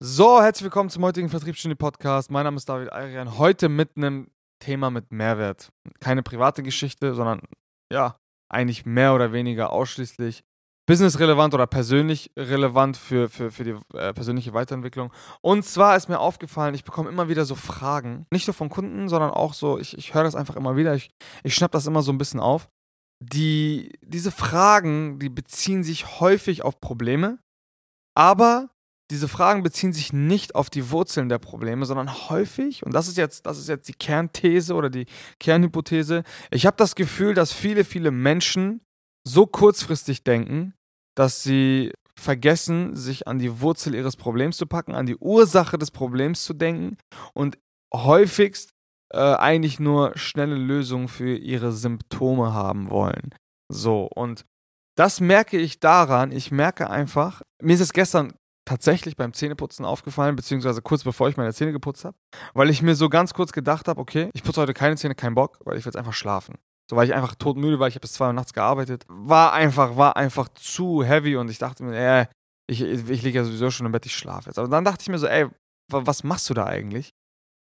So, herzlich willkommen zum heutigen Vertriebsstunde Podcast. Mein Name ist David Ayrian. Heute mit einem Thema mit Mehrwert. Keine private Geschichte, sondern ja, eigentlich mehr oder weniger ausschließlich businessrelevant oder persönlich relevant für, für, für die äh, persönliche Weiterentwicklung. Und zwar ist mir aufgefallen, ich bekomme immer wieder so Fragen, nicht nur von Kunden, sondern auch so, ich, ich höre das einfach immer wieder, ich, ich schnapp das immer so ein bisschen auf. Die, diese Fragen, die beziehen sich häufig auf Probleme, aber diese Fragen beziehen sich nicht auf die Wurzeln der Probleme, sondern häufig, und das ist jetzt, das ist jetzt die Kernthese oder die Kernhypothese, ich habe das Gefühl, dass viele, viele Menschen so kurzfristig denken, dass sie vergessen, sich an die Wurzel ihres Problems zu packen, an die Ursache des Problems zu denken und häufigst äh, eigentlich nur schnelle Lösungen für ihre Symptome haben wollen. So, und das merke ich daran, ich merke einfach, mir ist es gestern tatsächlich beim Zähneputzen aufgefallen, beziehungsweise kurz bevor ich meine Zähne geputzt habe, weil ich mir so ganz kurz gedacht habe, okay, ich putze heute keine Zähne, kein Bock, weil ich will jetzt einfach schlafen. So, weil ich einfach todmüde war, ich habe bis zwei Uhr nachts gearbeitet. War einfach, war einfach zu heavy und ich dachte mir, äh, ich, ich, ich liege ja sowieso schon im Bett, ich schlafe jetzt. Aber dann dachte ich mir so, ey, was machst du da eigentlich?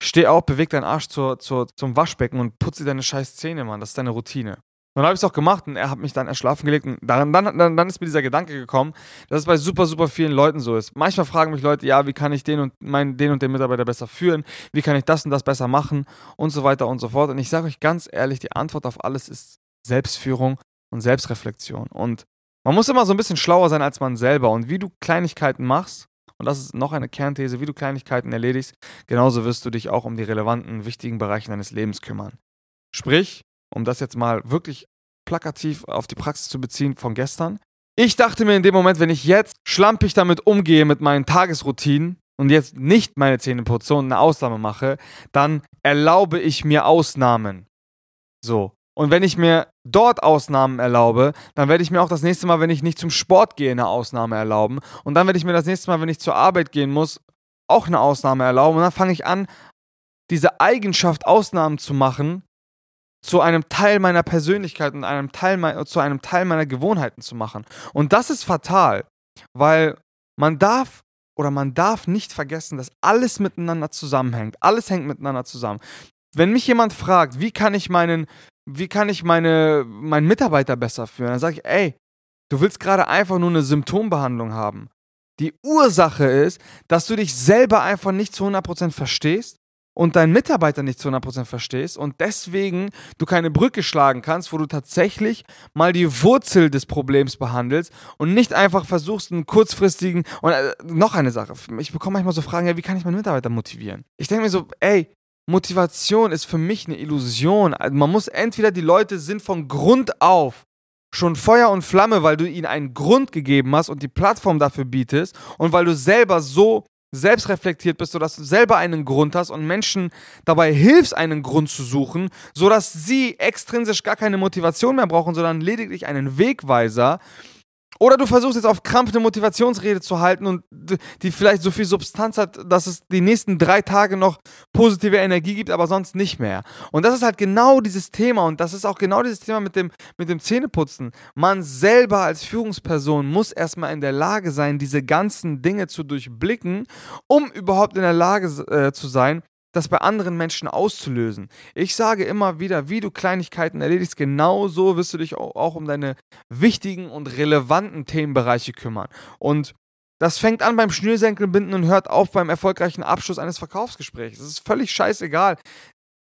Steh auf, beweg deinen Arsch zur, zur, zum Waschbecken und putze deine scheiß Zähne, Mann. Das ist deine Routine. Dann habe ich es auch gemacht und er hat mich dann erschlafen gelegt. Und dann, dann, dann, dann ist mir dieser Gedanke gekommen, dass es bei super, super vielen Leuten so ist. Manchmal fragen mich Leute, ja, wie kann ich den und, meinen, den und den Mitarbeiter besser führen? Wie kann ich das und das besser machen? Und so weiter und so fort. Und ich sage euch ganz ehrlich, die Antwort auf alles ist Selbstführung und Selbstreflexion. Und man muss immer so ein bisschen schlauer sein als man selber. Und wie du Kleinigkeiten machst, und das ist noch eine Kernthese, wie du Kleinigkeiten erledigst, genauso wirst du dich auch um die relevanten, wichtigen Bereiche deines Lebens kümmern. Sprich, um das jetzt mal wirklich plakativ auf die Praxis zu beziehen von gestern. Ich dachte mir in dem Moment, wenn ich jetzt schlampig damit umgehe mit meinen Tagesroutinen und jetzt nicht meine Zähne putze und eine Ausnahme mache, dann erlaube ich mir Ausnahmen. So. Und wenn ich mir dort Ausnahmen erlaube, dann werde ich mir auch das nächste Mal, wenn ich nicht zum Sport gehe, eine Ausnahme erlauben. Und dann werde ich mir das nächste Mal, wenn ich zur Arbeit gehen muss, auch eine Ausnahme erlauben. Und dann fange ich an, diese Eigenschaft Ausnahmen zu machen, zu einem Teil meiner Persönlichkeit und einem Teil zu einem Teil meiner Gewohnheiten zu machen. Und das ist fatal, weil man darf oder man darf nicht vergessen, dass alles miteinander zusammenhängt. Alles hängt miteinander zusammen. Wenn mich jemand fragt, wie kann ich meinen wie kann ich meine, meinen Mitarbeiter besser führen? Dann sage ich, ey, du willst gerade einfach nur eine Symptombehandlung haben. Die Ursache ist, dass du dich selber einfach nicht zu 100% verstehst und deinen Mitarbeiter nicht zu 100% verstehst und deswegen du keine Brücke schlagen kannst, wo du tatsächlich mal die Wurzel des Problems behandelst und nicht einfach versuchst, einen kurzfristigen und äh, noch eine Sache, ich bekomme manchmal so Fragen, ja, wie kann ich meinen Mitarbeiter motivieren? Ich denke mir so, ey, Motivation ist für mich eine Illusion. Also man muss entweder die Leute sind von Grund auf schon Feuer und Flamme, weil du ihnen einen Grund gegeben hast und die Plattform dafür bietest und weil du selber so selbstreflektiert bist, sodass du selber einen Grund hast und Menschen dabei hilfst, einen Grund zu suchen, sodass sie extrinsisch gar keine Motivation mehr brauchen, sondern lediglich einen Wegweiser oder du versuchst jetzt auf Krampf eine Motivationsrede zu halten und die vielleicht so viel Substanz hat, dass es die nächsten drei Tage noch positive Energie gibt, aber sonst nicht mehr. Und das ist halt genau dieses Thema und das ist auch genau dieses Thema mit dem, mit dem Zähneputzen. Man selber als Führungsperson muss erstmal in der Lage sein, diese ganzen Dinge zu durchblicken, um überhaupt in der Lage äh, zu sein, das bei anderen Menschen auszulösen. Ich sage immer wieder, wie du Kleinigkeiten erledigst, genauso wirst du dich auch um deine wichtigen und relevanten Themenbereiche kümmern. Und das fängt an beim Schnürsenkelbinden und hört auf beim erfolgreichen Abschluss eines Verkaufsgesprächs. Das ist völlig scheißegal.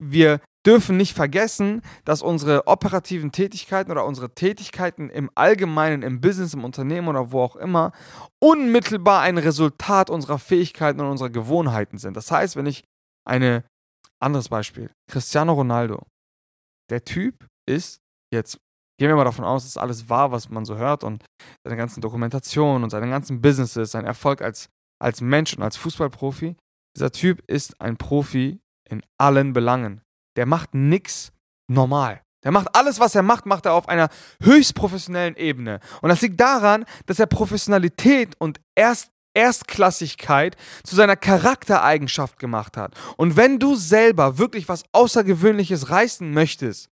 Wir dürfen nicht vergessen, dass unsere operativen Tätigkeiten oder unsere Tätigkeiten im Allgemeinen, im Business, im Unternehmen oder wo auch immer, unmittelbar ein Resultat unserer Fähigkeiten und unserer Gewohnheiten sind. Das heißt, wenn ich ein anderes Beispiel. Cristiano Ronaldo. Der Typ ist jetzt, gehen wir mal davon aus, dass alles wahr, was man so hört und seine ganzen Dokumentationen und seine ganzen Businesses, sein Erfolg als, als Mensch und als Fußballprofi. Dieser Typ ist ein Profi in allen Belangen. Der macht nichts normal. Der macht alles, was er macht, macht er auf einer höchst professionellen Ebene. Und das liegt daran, dass er Professionalität und erst Erstklassigkeit zu seiner Charaktereigenschaft gemacht hat. Und wenn du selber wirklich was Außergewöhnliches reißen möchtest,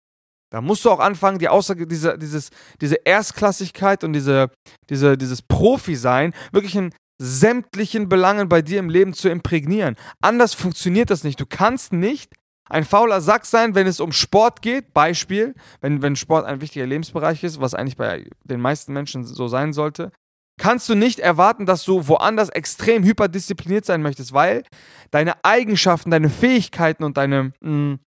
dann musst du auch anfangen, die Außer diese, dieses, diese Erstklassigkeit und diese, diese, dieses Profi-Sein wirklich in sämtlichen Belangen bei dir im Leben zu imprägnieren. Anders funktioniert das nicht. Du kannst nicht ein fauler Sack sein, wenn es um Sport geht. Beispiel, wenn, wenn Sport ein wichtiger Lebensbereich ist, was eigentlich bei den meisten Menschen so sein sollte, kannst du nicht erwarten, dass du woanders extrem hyperdiszipliniert sein möchtest, weil deine Eigenschaften, deine Fähigkeiten und deine, mh, mm,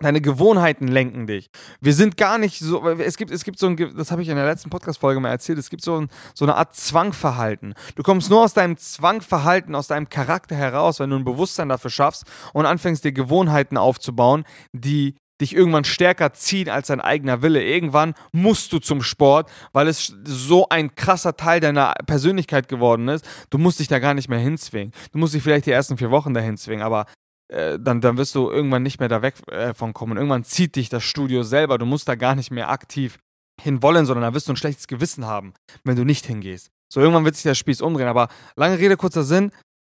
deine Gewohnheiten lenken dich. Wir sind gar nicht so, es gibt, es gibt so ein, das habe ich in der letzten Podcast-Folge mal erzählt, es gibt so, ein, so eine Art Zwangverhalten. Du kommst nur aus deinem Zwangverhalten, aus deinem Charakter heraus, wenn du ein Bewusstsein dafür schaffst und anfängst dir Gewohnheiten aufzubauen, die dich irgendwann stärker ziehen als dein eigener Wille. Irgendwann musst du zum Sport, weil es so ein krasser Teil deiner Persönlichkeit geworden ist. Du musst dich da gar nicht mehr hinzwingen. Du musst dich vielleicht die ersten vier Wochen dahin zwingen, aber äh, dann, dann wirst du irgendwann nicht mehr da weg äh, von kommen. Irgendwann zieht dich das Studio selber. Du musst da gar nicht mehr aktiv hinwollen, sondern da wirst du ein schlechtes Gewissen haben, wenn du nicht hingehst. So, irgendwann wird sich der Spieß umdrehen. Aber lange Rede, kurzer Sinn.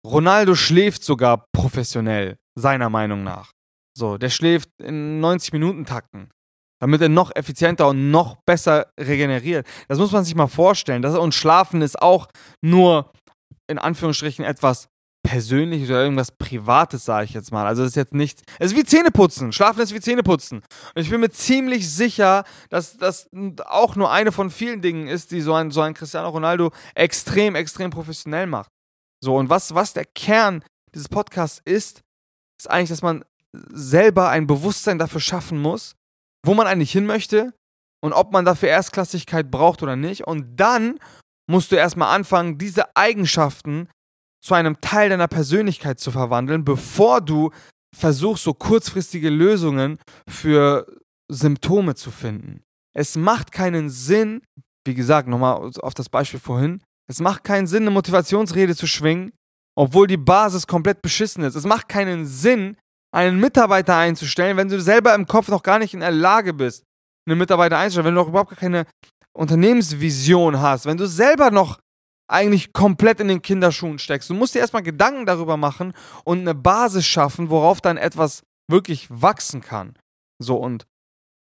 Ronaldo schläft sogar professionell, seiner Meinung nach. So, der schläft in 90-Minuten-Takten, damit er noch effizienter und noch besser regeneriert. Das muss man sich mal vorstellen. Das, und Schlafen ist auch nur in Anführungsstrichen etwas Persönliches oder irgendwas Privates, sage ich jetzt mal. Also es ist jetzt nicht. Es ist wie Zähneputzen. Schlafen ist wie Zähneputzen. Und ich bin mir ziemlich sicher, dass das auch nur eine von vielen Dingen ist, die so ein, so ein Cristiano Ronaldo extrem, extrem professionell macht. So, und was, was der Kern dieses Podcasts ist, ist eigentlich, dass man selber ein Bewusstsein dafür schaffen muss, wo man eigentlich hin möchte und ob man dafür Erstklassigkeit braucht oder nicht. Und dann musst du erstmal anfangen, diese Eigenschaften zu einem Teil deiner Persönlichkeit zu verwandeln, bevor du versuchst, so kurzfristige Lösungen für Symptome zu finden. Es macht keinen Sinn, wie gesagt, nochmal auf das Beispiel vorhin, es macht keinen Sinn, eine Motivationsrede zu schwingen, obwohl die Basis komplett beschissen ist. Es macht keinen Sinn, einen Mitarbeiter einzustellen, wenn du selber im Kopf noch gar nicht in der Lage bist, einen Mitarbeiter einzustellen, wenn du noch überhaupt keine Unternehmensvision hast, wenn du selber noch eigentlich komplett in den Kinderschuhen steckst. Du musst dir erstmal Gedanken darüber machen und eine Basis schaffen, worauf dann etwas wirklich wachsen kann. So und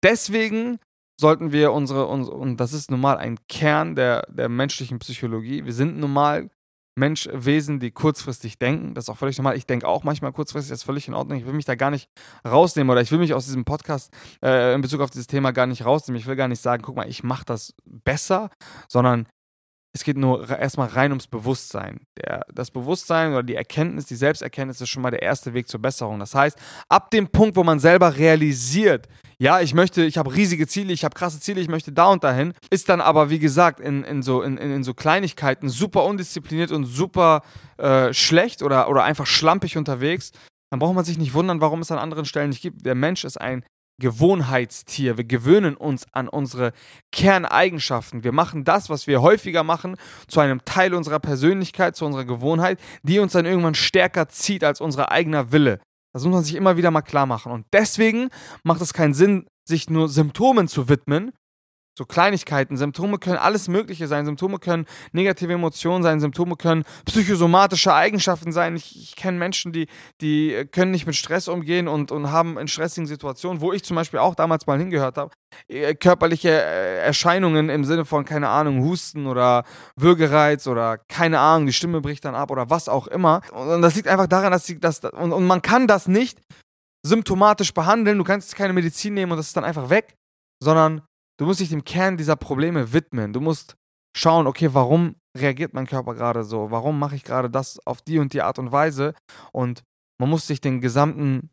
deswegen sollten wir unsere, und das ist nun mal ein Kern der, der menschlichen Psychologie. Wir sind nun mal Mensch, Wesen, die kurzfristig denken. Das ist auch völlig normal. Ich denke auch manchmal kurzfristig, das ist völlig in Ordnung. Ich will mich da gar nicht rausnehmen oder ich will mich aus diesem Podcast äh, in Bezug auf dieses Thema gar nicht rausnehmen. Ich will gar nicht sagen, guck mal, ich mache das besser, sondern es geht nur erstmal rein ums Bewusstsein. Der, das Bewusstsein oder die Erkenntnis, die Selbsterkenntnis ist schon mal der erste Weg zur Besserung. Das heißt, ab dem Punkt, wo man selber realisiert, ja, ich möchte, ich habe riesige Ziele, ich habe krasse Ziele, ich möchte da und dahin, ist dann aber, wie gesagt, in, in, so, in, in so Kleinigkeiten super undiszipliniert und super äh, schlecht oder, oder einfach schlampig unterwegs, dann braucht man sich nicht wundern, warum es an anderen Stellen nicht gibt. Der Mensch ist ein Gewohnheitstier. Wir gewöhnen uns an unsere Kerneigenschaften. Wir machen das, was wir häufiger machen, zu einem Teil unserer Persönlichkeit, zu unserer Gewohnheit, die uns dann irgendwann stärker zieht als unser eigener Wille. Das muss man sich immer wieder mal klar machen. Und deswegen macht es keinen Sinn, sich nur Symptomen zu widmen, so Kleinigkeiten. Symptome können alles Mögliche sein. Symptome können negative Emotionen sein. Symptome können psychosomatische Eigenschaften sein. Ich, ich kenne Menschen, die, die können nicht mit Stress umgehen und, und haben in stressigen Situationen, wo ich zum Beispiel auch damals mal hingehört habe, äh, körperliche äh, Erscheinungen im Sinne von, keine Ahnung, Husten oder Würgereiz oder keine Ahnung, die Stimme bricht dann ab oder was auch immer. Und das liegt einfach daran, dass sie das, und, und man kann das nicht symptomatisch behandeln. Du kannst keine Medizin nehmen und das ist dann einfach weg, sondern Du musst dich dem Kern dieser Probleme widmen. Du musst schauen, okay, warum reagiert mein Körper gerade so? Warum mache ich gerade das auf die und die Art und Weise? Und man muss sich den gesamten,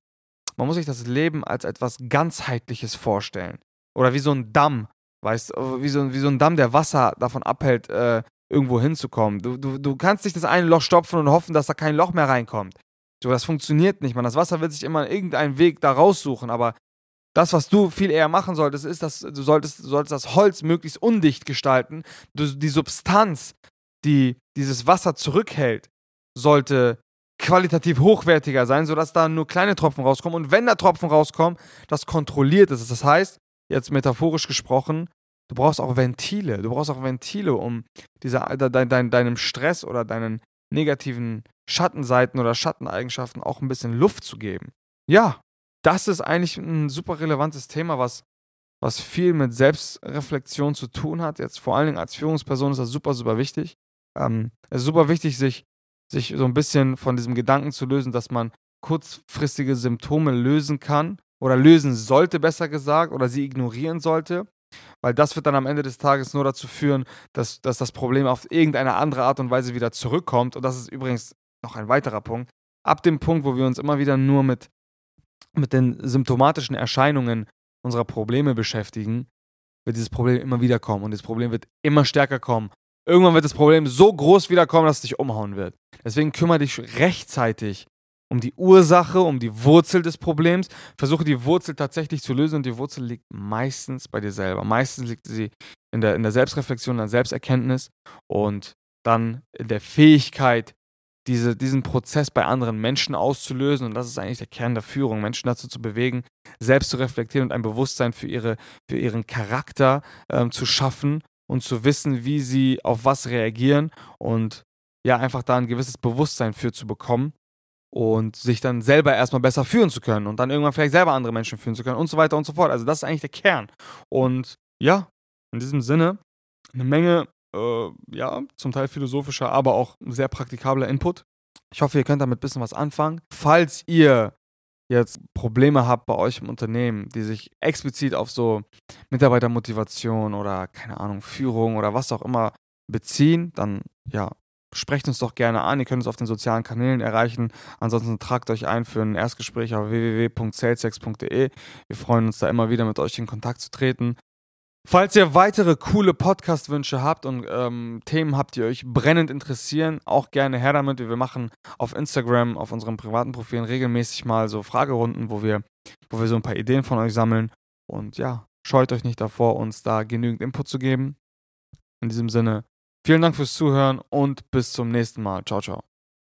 man muss sich das Leben als etwas ganzheitliches vorstellen. Oder wie so ein Damm, weißt du, wie so, wie so ein Damm, der Wasser davon abhält, äh, irgendwo hinzukommen. Du, du, du kannst nicht das eine Loch stopfen und hoffen, dass da kein Loch mehr reinkommt. So, das funktioniert nicht, man. Das Wasser wird sich immer irgendeinen Weg da raussuchen, aber das, was du viel eher machen solltest, ist, dass du solltest, du solltest das Holz möglichst undicht gestalten. Du, die Substanz, die dieses Wasser zurückhält, sollte qualitativ hochwertiger sein, sodass da nur kleine Tropfen rauskommen. Und wenn da Tropfen rauskommen, das kontrolliert ist. Das heißt, jetzt metaphorisch gesprochen, du brauchst auch Ventile. Du brauchst auch Ventile, um dieser, de, de, deinem Stress oder deinen negativen Schattenseiten oder Schatteneigenschaften auch ein bisschen Luft zu geben. Ja, das ist eigentlich ein super relevantes Thema, was, was viel mit Selbstreflexion zu tun hat. Jetzt vor allen Dingen als Führungsperson ist das super, super wichtig. ähm, es ist super wichtig, sich, sich so ein bisschen von diesem Gedanken zu lösen, dass man kurzfristige Symptome lösen kann oder lösen sollte, besser gesagt, oder sie ignorieren sollte. Weil das wird dann am Ende des Tages nur dazu führen, dass, dass das Problem auf irgendeine andere Art und Weise wieder zurückkommt. Und das ist übrigens noch ein weiterer Punkt. Ab dem Punkt, wo wir uns immer wieder nur mit, mit den symptomatischen Erscheinungen unserer Probleme beschäftigen, wird dieses Problem immer wieder kommen und dieses Problem wird immer stärker kommen. Irgendwann wird das Problem so groß wiederkommen, dass es dich umhauen wird. Deswegen kümmere dich rechtzeitig um die Ursache, um die Wurzel des Problems. Versuche die Wurzel tatsächlich zu lösen und die Wurzel liegt meistens bei dir selber. Meistens liegt sie in der, in der Selbstreflexion, in der Selbsterkenntnis und dann in der Fähigkeit, diese, diesen Prozess bei anderen Menschen auszulösen. Und das ist eigentlich der Kern der Führung, Menschen dazu zu bewegen, selbst zu reflektieren und ein Bewusstsein für, ihre, für ihren Charakter ähm, zu schaffen und zu wissen, wie sie auf was reagieren und ja, einfach da ein gewisses Bewusstsein für zu bekommen und sich dann selber erstmal besser führen zu können und dann irgendwann vielleicht selber andere Menschen führen zu können und so weiter und so fort. Also das ist eigentlich der Kern. Und ja, in diesem Sinne eine Menge, äh, ja, zum Teil philosophischer, aber auch sehr praktikabler Input. Ich hoffe, ihr könnt damit ein bisschen was anfangen. Falls ihr jetzt Probleme habt bei euch im Unternehmen, die sich explizit auf so Mitarbeitermotivation oder keine Ahnung, Führung oder was auch immer beziehen, dann ja, sprecht uns doch gerne an. Ihr könnt uns auf den sozialen Kanälen erreichen. Ansonsten tragt euch ein für ein Erstgespräch auf www.salesex.de. Wir freuen uns da immer wieder mit euch in Kontakt zu treten. Falls ihr weitere coole Podcast-Wünsche habt und ähm, Themen habt, die euch brennend interessieren, auch gerne her damit. Wir machen auf Instagram, auf unseren privaten Profilen regelmäßig mal so Fragerunden, wo wir, wo wir so ein paar Ideen von euch sammeln. Und ja, scheut euch nicht davor, uns da genügend Input zu geben. In diesem Sinne, Vielen Dank fürs Zuhören und bis zum nächsten Mal. Ciao, ciao.